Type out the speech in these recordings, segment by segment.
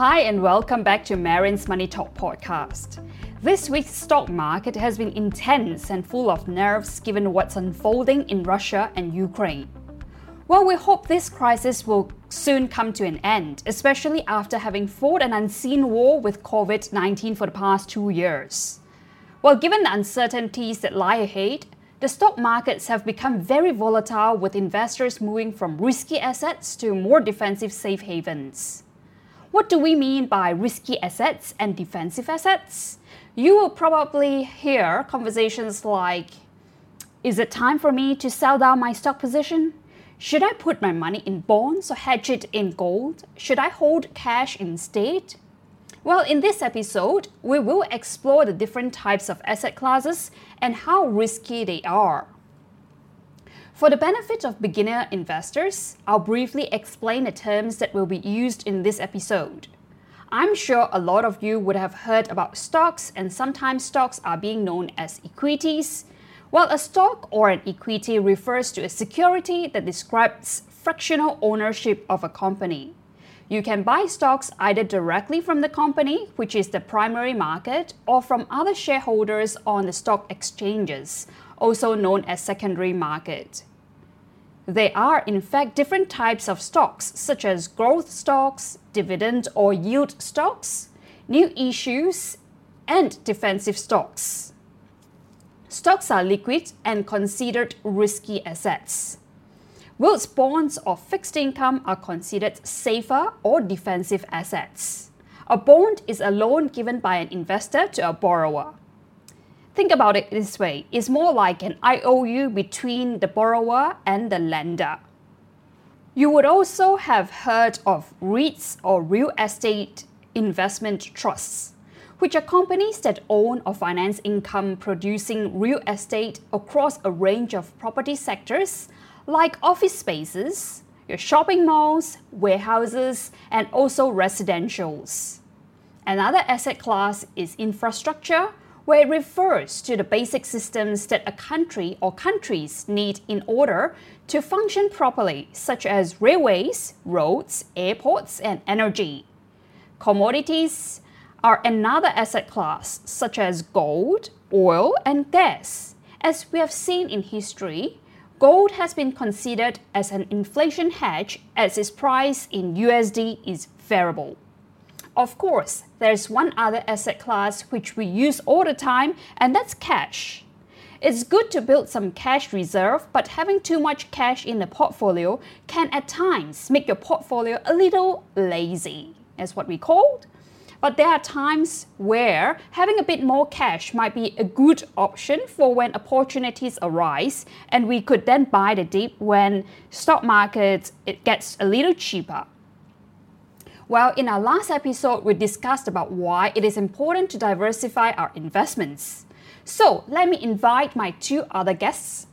Hi, and welcome back to Marion's Money Talk podcast. This week's stock market has been intense and full of nerves given what's unfolding in Russia and Ukraine. Well, we hope this crisis will soon come to an end, especially after having fought an unseen war with COVID 19 for the past two years. Well, given the uncertainties that lie ahead, the stock markets have become very volatile with investors moving from risky assets to more defensive safe havens. What do we mean by risky assets and defensive assets? You will probably hear conversations like Is it time for me to sell down my stock position? Should I put my money in bonds or hedge it in gold? Should I hold cash instead? Well, in this episode, we will explore the different types of asset classes and how risky they are. For the benefit of beginner investors, I'll briefly explain the terms that will be used in this episode. I'm sure a lot of you would have heard about stocks, and sometimes stocks are being known as equities. Well, a stock or an equity refers to a security that describes fractional ownership of a company. You can buy stocks either directly from the company, which is the primary market, or from other shareholders on the stock exchanges, also known as secondary market. There are, in fact, different types of stocks, such as growth stocks, dividend or yield stocks, new issues, and defensive stocks. Stocks are liquid and considered risky assets. Whilst bonds or fixed income are considered safer or defensive assets. A bond is a loan given by an investor to a borrower. Think about it this way it's more like an IOU between the borrower and the lender. You would also have heard of REITs or real estate investment trusts, which are companies that own or finance income producing real estate across a range of property sectors like office spaces, your shopping malls, warehouses, and also residentials. Another asset class is infrastructure where it refers to the basic systems that a country or countries need in order to function properly, such as railways, roads, airports, and energy. Commodities are another asset class, such as gold, oil, and gas. As we have seen in history, gold has been considered as an inflation hedge as its price in USD is variable. Of course, there's one other asset class which we use all the time, and that's cash. It's good to build some cash reserve, but having too much cash in the portfolio can at times make your portfolio a little lazy, as what we called. But there are times where having a bit more cash might be a good option for when opportunities arise, and we could then buy the dip when stock market it gets a little cheaper. Well, in our last episode, we discussed about why it is important to diversify our investments. So, let me invite my two other guests,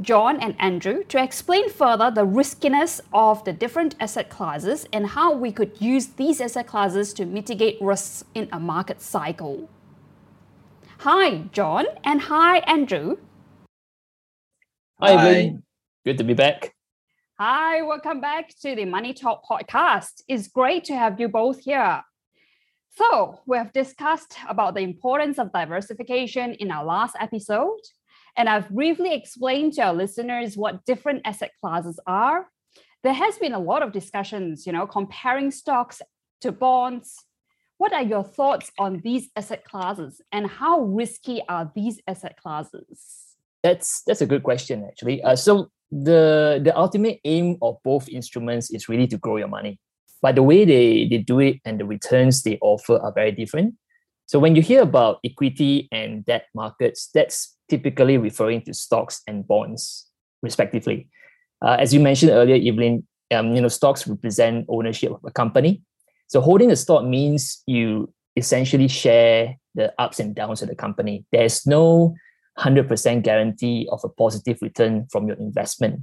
John and Andrew, to explain further the riskiness of the different asset classes and how we could use these asset classes to mitigate risks in a market cycle. Hi, John, and hi, Andrew. Hi, hi. Good to be back. Hi, welcome back to the Money Talk podcast. It's great to have you both here. So, we have discussed about the importance of diversification in our last episode, and I've briefly explained to our listeners what different asset classes are. There has been a lot of discussions, you know, comparing stocks to bonds. What are your thoughts on these asset classes and how risky are these asset classes? That's that's a good question actually. Uh, so the the ultimate aim of both instruments is really to grow your money. But the way they, they do it and the returns they offer are very different. So when you hear about equity and debt markets that's typically referring to stocks and bonds respectively. Uh, as you mentioned earlier evelyn um, you know stocks represent ownership of a company. So holding a stock means you essentially share the ups and downs of the company. There's no 100% guarantee of a positive return from your investment.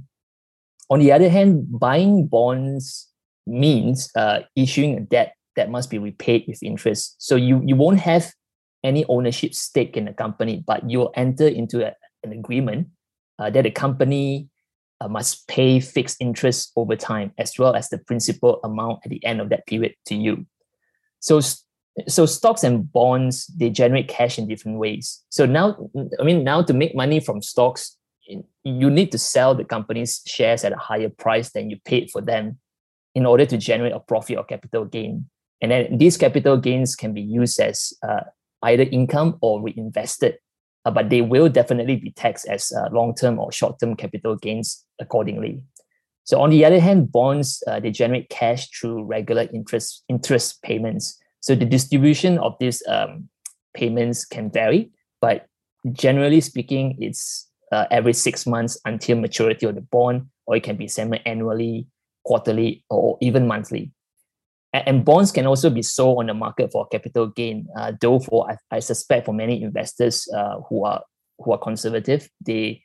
On the other hand, buying bonds means uh, issuing a debt that must be repaid with interest. So you, you won't have any ownership stake in the company, but you'll enter into a, an agreement uh, that the company uh, must pay fixed interest over time, as well as the principal amount at the end of that period to you. So so stocks and bonds they generate cash in different ways. So now I mean now to make money from stocks, you need to sell the company's shares at a higher price than you paid for them in order to generate a profit or capital gain. And then these capital gains can be used as uh, either income or reinvested, uh, but they will definitely be taxed as uh, long-term or short-term capital gains accordingly. So on the other hand, bonds uh, they generate cash through regular interest interest payments. So the distribution of these um, payments can vary, but generally speaking, it's uh, every six months until maturity of the bond, or it can be semi-annually, quarterly, or even monthly. And, bonds can also be sold on the market for capital gain. Uh, though for I, I, suspect for many investors uh, who are who are conservative, the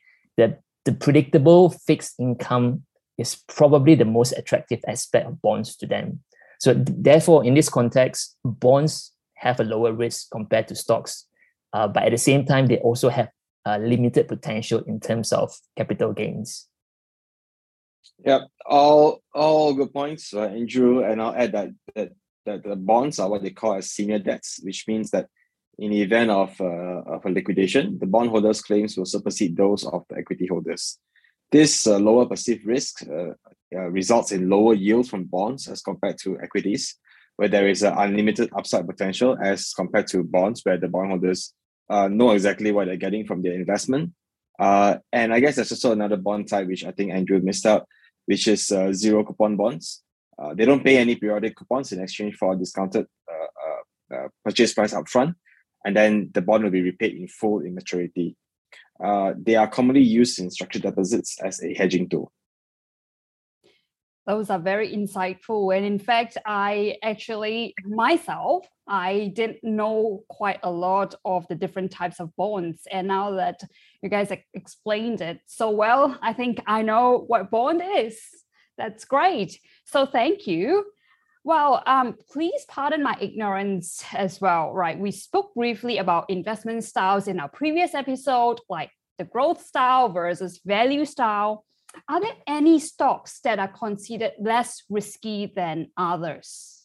the predictable fixed income is probably the most attractive aspect of bonds to them. So therefore, in this context, bonds have a lower risk compared to stocks, uh, but at the same time, they also have limited potential in terms of capital gains. Yeah, all all good points, uh, Andrew. And I'll add that, that that the bonds are what they call as senior debts, which means that in the event of, uh, of a liquidation, the bondholders' claims will supersede those of the equity holders. This uh, lower perceived risk uh, uh, results in lower yields from bonds as compared to equities, where there is an unlimited upside potential as compared to bonds, where the bondholders uh, know exactly what they're getting from their investment. And I guess there's also another bond type which I think Andrew missed out, which is zero coupon bonds. They don't pay any periodic coupons in exchange for a discounted purchase price upfront, and then the bond will be repaid in full in maturity. Uh, they are commonly used in structured deposits as a hedging tool. Those are very insightful. And in fact, I actually myself, I didn't know quite a lot of the different types of bonds. And now that you guys explained it so well, I think I know what bond is. That's great. So thank you. Well, um, please pardon my ignorance as well, right? We spoke briefly about investment styles in our previous episode, like the growth style versus value style. Are there any stocks that are considered less risky than others?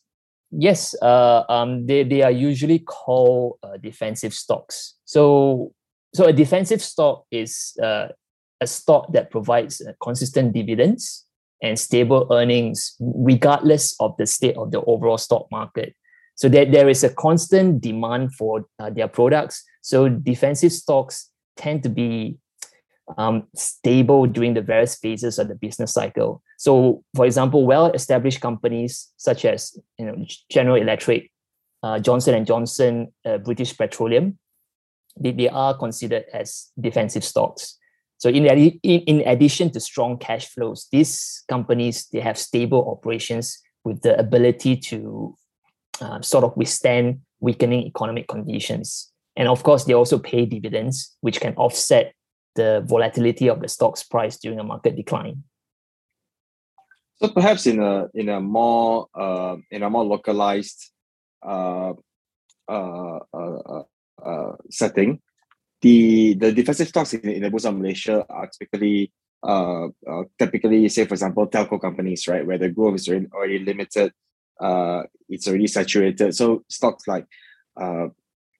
Yes, uh, um, they, they are usually called uh, defensive stocks. So, so a defensive stock is uh, a stock that provides uh, consistent dividends and stable earnings regardless of the state of the overall stock market. So that there is a constant demand for uh, their products. So defensive stocks tend to be um, stable during the various phases of the business cycle. So, for example, well-established companies such as you know General Electric, uh, Johnson and Johnson, uh, British Petroleum, they, they are considered as defensive stocks. So, in, in, in addition to strong cash flows, these companies they have stable operations with the ability to uh, sort of withstand weakening economic conditions. And of course, they also pay dividends, which can offset the volatility of the stock's price during a market decline. So perhaps in a in a more uh, in a more localized uh, uh, uh, uh, uh setting, the the defensive stocks in, in the Bursa Malaysia are typically uh, uh, typically say for example telco companies right where the growth is already, already limited, uh, it's already saturated. So stocks like uh,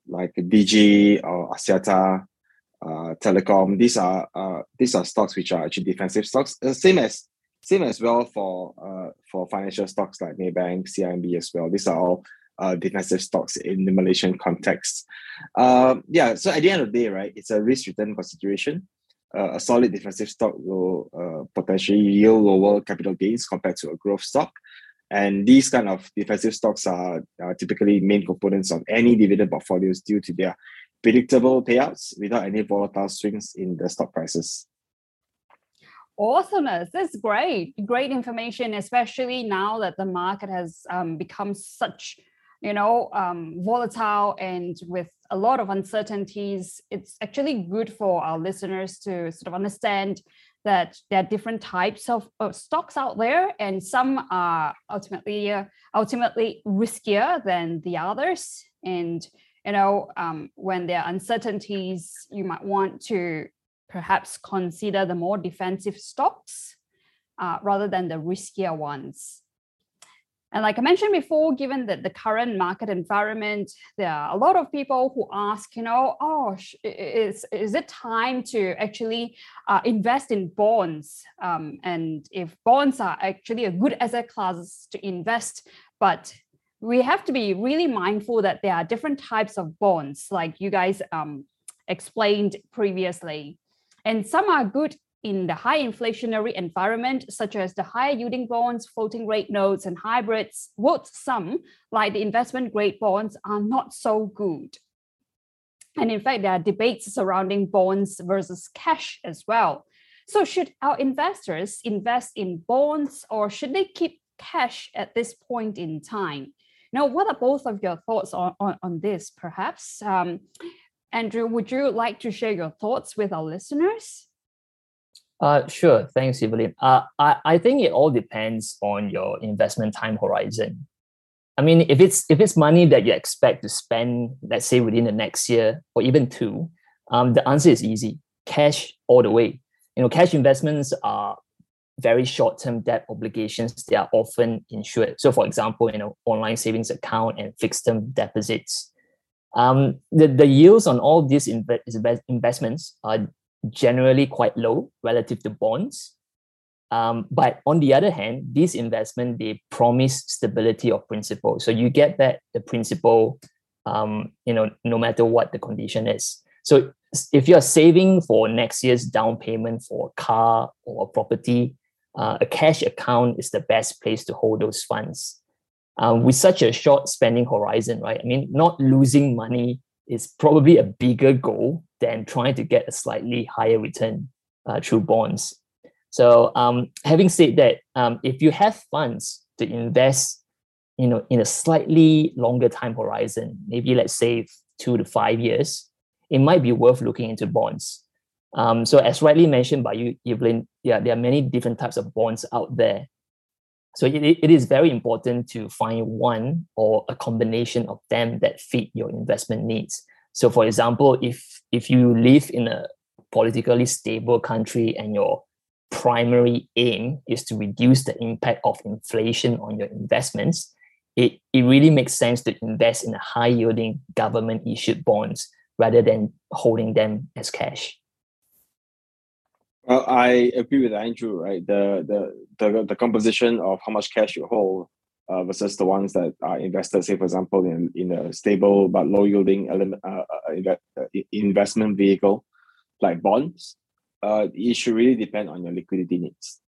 like Digi or Axiata uh, telecom. These are uh, these are stocks which are actually defensive stocks. Uh, same as same as well for uh, for financial stocks like Maybank, CIMB as well. These are all uh, defensive stocks in the Malaysian context. Uh, yeah. So at the end of the day, right, it's a risk return consideration. Uh, a solid defensive stock will uh, potentially yield lower capital gains compared to a growth stock. And these kind of defensive stocks are, are typically main components of any dividend portfolios due to their predictable payouts without any volatile swings in the stock prices. Awesomeness. That's great. Great information, especially now that the market has um, become such, you know, um, volatile and with a lot of uncertainties. It's actually good for our listeners to sort of understand that there are different types of, of stocks out there, and some are ultimately uh, ultimately riskier than the others. And you know, um, when there are uncertainties, you might want to perhaps consider the more defensive stocks uh, rather than the riskier ones. And like I mentioned before, given that the current market environment, there are a lot of people who ask, you know, oh, is, is it time to actually uh, invest in bonds? Um, and if bonds are actually a good asset class to invest, but we have to be really mindful that there are different types of bonds, like you guys um, explained previously. And some are good in the high inflationary environment, such as the higher yielding bonds, floating rate notes, and hybrids, while some, like the investment grade bonds, are not so good. And in fact, there are debates surrounding bonds versus cash as well. So, should our investors invest in bonds or should they keep cash at this point in time? Now, what are both of your thoughts on, on, on this, perhaps? Um, Andrew, would you like to share your thoughts with our listeners? Uh, sure. Thanks, Evelyn. Uh, I, I think it all depends on your investment time horizon. I mean, if it's if it's money that you expect to spend, let's say within the next year or even two, um, the answer is easy: cash all the way. You know, cash investments are very short-term debt obligations. They are often insured. So, for example, you know, online savings account and fixed-term deposits. Um, the, the yields on all these inv- investments are generally quite low relative to bonds. Um, but on the other hand, these investment they promise stability of principal. So you get back the principal, um, you know, no matter what the condition is. So if you're saving for next year's down payment for a car or a property, uh, a cash account is the best place to hold those funds. Um, with such a short spending horizon, right? I mean, not losing money is probably a bigger goal than trying to get a slightly higher return uh, through bonds. So, um, having said that, um, if you have funds to invest, you know, in a slightly longer time horizon, maybe let's say two to five years, it might be worth looking into bonds. Um, so, as rightly mentioned by you, Evelyn, yeah, there are many different types of bonds out there. So it, it is very important to find one or a combination of them that fit your investment needs. So, for example, if if you live in a politically stable country and your primary aim is to reduce the impact of inflation on your investments, it, it really makes sense to invest in a high yielding government issued bonds rather than holding them as cash. Well, I agree with Andrew, right? The, the the the composition of how much cash you hold uh, versus the ones that are invested, say, for example, in, in a stable but low yielding element, uh, uh, uh investment vehicle like bonds, uh, it should really depend on your liquidity needs.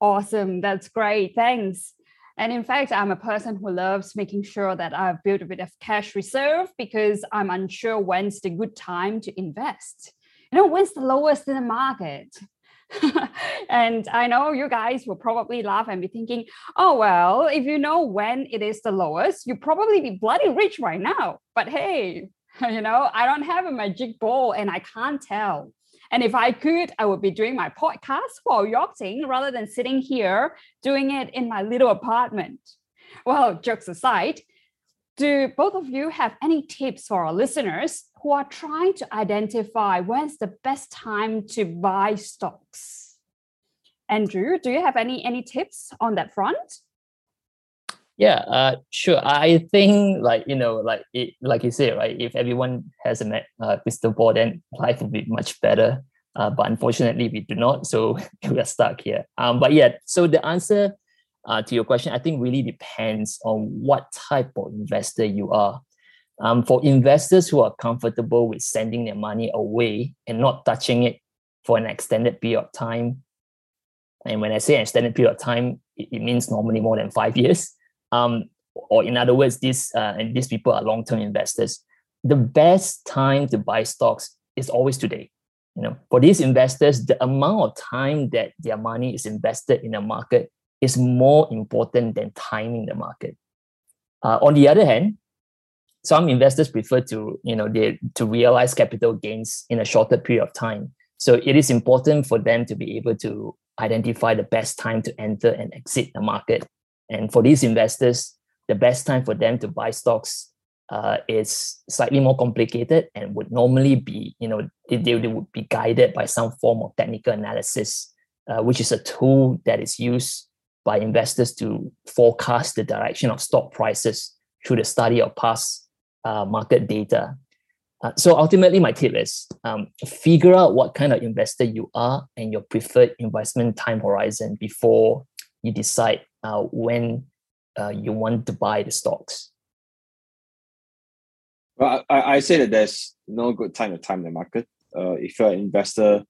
Awesome. That's great. Thanks. And in fact, I'm a person who loves making sure that I've built a bit of cash reserve because I'm unsure when's the good time to invest. You know, when's the lowest in the market? and I know you guys will probably laugh and be thinking, oh, well, if you know when it is the lowest, you probably be bloody rich right now. But hey, you know, I don't have a magic ball and I can't tell. And if I could, I would be doing my podcast while yachting rather than sitting here doing it in my little apartment. Well, jokes aside, do both of you have any tips for our listeners who are trying to identify when's the best time to buy stocks. Andrew, do you have any any tips on that front? Yeah, uh, sure. I think like you know, like it, like you said, right? If everyone has a uh, crystal ball, then life will be much better. Uh, but unfortunately, we do not, so we are stuck here. Um, but yeah, so the answer uh, to your question, I think really depends on what type of investor you are. Um, for investors who are comfortable with sending their money away and not touching it for an extended period of time, and when I say an extended period of time, it, it means normally more than five years. Um, or in other words, these uh, and these people are long-term investors. The best time to buy stocks is always today. You know, for these investors, the amount of time that their money is invested in a market is more important than timing the market. Uh, on the other hand, some investors prefer to you know they to realize capital gains in a shorter period of time so it is important for them to be able to identify the best time to enter and exit the market and for these investors the best time for them to buy stocks uh, is slightly more complicated and would normally be you know they, they would be guided by some form of technical analysis uh, which is a tool that is used by investors to forecast the direction of stock prices through the study of past uh, market data. Uh, so ultimately, my tip is um, figure out what kind of investor you are and your preferred investment time horizon before you decide uh, when uh, you want to buy the stocks. Well, I, I say that there's no good time to time the market. Uh, if you're an investor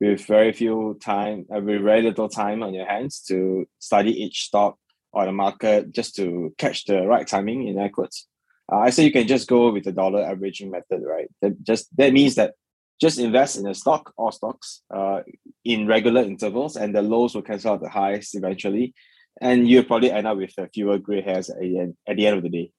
with very few time, uh, with very little time on your hands to study each stock or the market just to catch the right timing in equities, uh, I say you can just go with the dollar averaging method, right? That just that means that just invest in a stock or stocks uh, in regular intervals, and the lows will cancel out the highs eventually, and you'll probably end up with fewer gray hairs at the end, at the end of the day.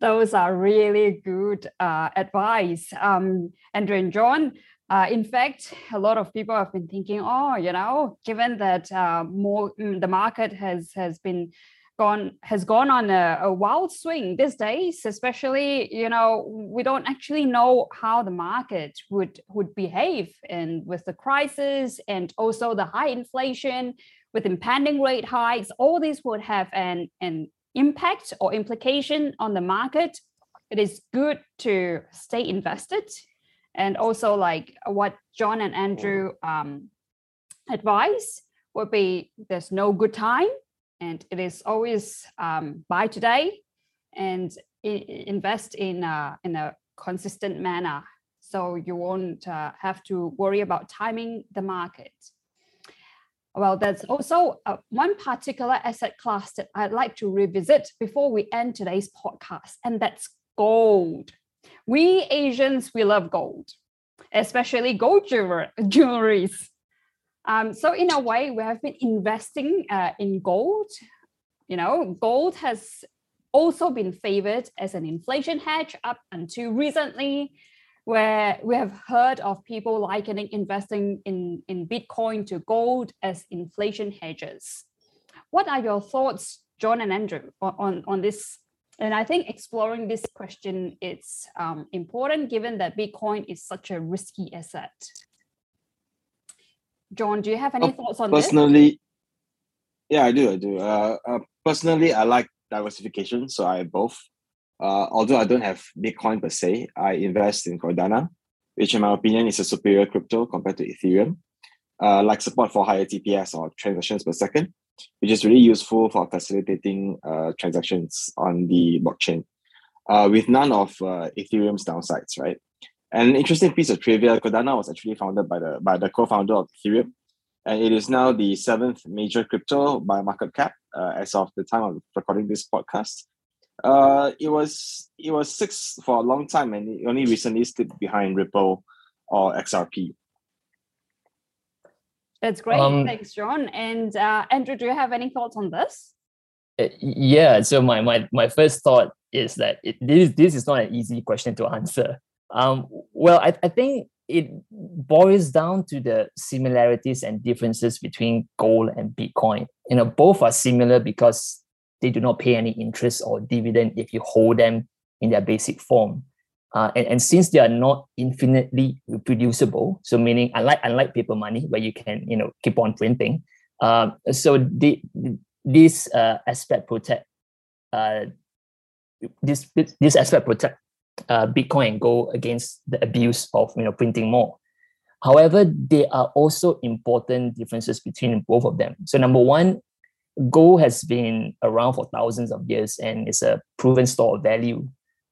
Those are really good uh, advice, um, Andrew and John. Uh, in fact, a lot of people have been thinking, oh, you know, given that uh, more mm, the market has has been gone has gone on a, a, wild swing these days especially you know we don't actually know how the market would would behave and with the crisis and also the high inflation with impending rate hikes all these would have an an impact or implication on the market. It is good to stay invested and also like what john and andrew um, advise would be there's no good time and it is always um, buy today and invest in a, in a consistent manner so you won't uh, have to worry about timing the market. Well there's also uh, one particular asset class that i'd like to revisit before we end today's podcast and that's gold we asians we love gold especially gold jewelry um, so in a way, we have been investing uh, in gold. You know, gold has also been favored as an inflation hedge up until recently, where we have heard of people likening investing in, in Bitcoin to gold as inflation hedges. What are your thoughts, John and Andrew, on, on this? And I think exploring this question is um, important given that Bitcoin is such a risky asset. John, do you have any uh, thoughts on personally, this? Yeah, I do. I do. Uh, uh, personally, I like diversification, so I both. Uh, although I don't have Bitcoin per se, I invest in Cardano, which in my opinion is a superior crypto compared to Ethereum. Uh, like support for higher TPS or transactions per second, which is really useful for facilitating uh, transactions on the blockchain. Uh, with none of uh, Ethereum's downsides, right? An interesting piece of trivia: Cardano was actually founded by the by the co-founder of Ethereum, and it is now the seventh major crypto by market cap uh, as of the time of recording this podcast. Uh, it was it was six for a long time, and it only recently slipped behind Ripple or XRP. That's great. Um, Thanks, John. And uh, Andrew, do you have any thoughts on this? Uh, yeah. So my my my first thought is that it, this this is not an easy question to answer. Um, well, I, I think it boils down to the similarities and differences between gold and Bitcoin. You know, both are similar because they do not pay any interest or dividend if you hold them in their basic form. Uh, and, and since they are not infinitely reproducible, so meaning unlike unlike paper money where you can you know keep on printing, um, so the, this uh, aspect protect uh, this this aspect protect uh, Bitcoin and gold against the abuse of you know printing more. However, there are also important differences between both of them. So number one, gold has been around for thousands of years and is a proven store of value.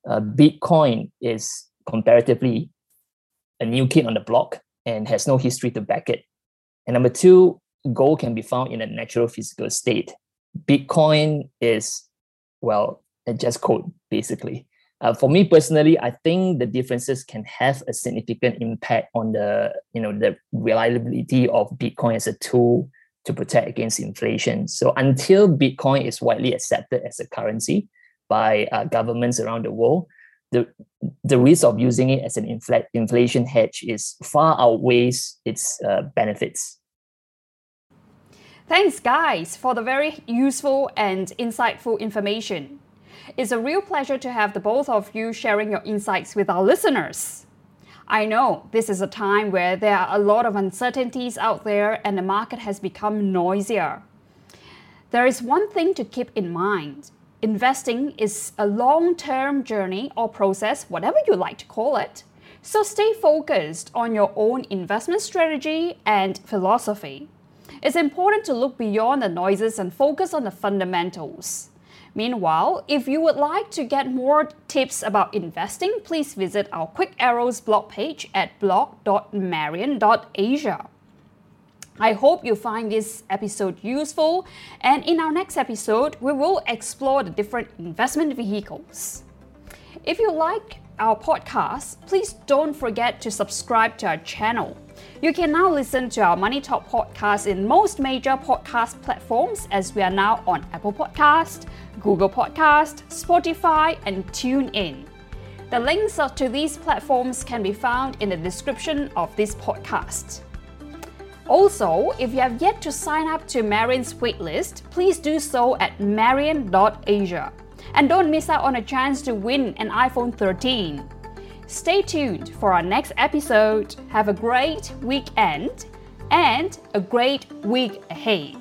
Uh, Bitcoin is comparatively a new kid on the block and has no history to back it. And number two, gold can be found in a natural physical state. Bitcoin is, well, just code basically. Uh, for me personally, I think the differences can have a significant impact on the you know the reliability of Bitcoin as a tool to protect against inflation. So until Bitcoin is widely accepted as a currency by uh, governments around the world, the the risk of using it as an infl- inflation hedge is far outweighs its uh, benefits. Thanks, guys, for the very useful and insightful information. It's a real pleasure to have the both of you sharing your insights with our listeners. I know this is a time where there are a lot of uncertainties out there and the market has become noisier. There is one thing to keep in mind investing is a long term journey or process, whatever you like to call it. So stay focused on your own investment strategy and philosophy. It's important to look beyond the noises and focus on the fundamentals. Meanwhile, if you would like to get more tips about investing, please visit our Quick Arrows blog page at blog.marion.asia. I hope you find this episode useful, and in our next episode, we will explore the different investment vehicles. If you like our podcast, please don't forget to subscribe to our channel. You can now listen to our Money Talk podcast in most major podcast platforms as we are now on Apple Podcast, Google Podcast, Spotify, and TuneIn. The links to these platforms can be found in the description of this podcast. Also, if you have yet to sign up to Marion's waitlist, please do so at marion.asia. And don't miss out on a chance to win an iPhone 13. Stay tuned for our next episode. Have a great weekend and a great week ahead.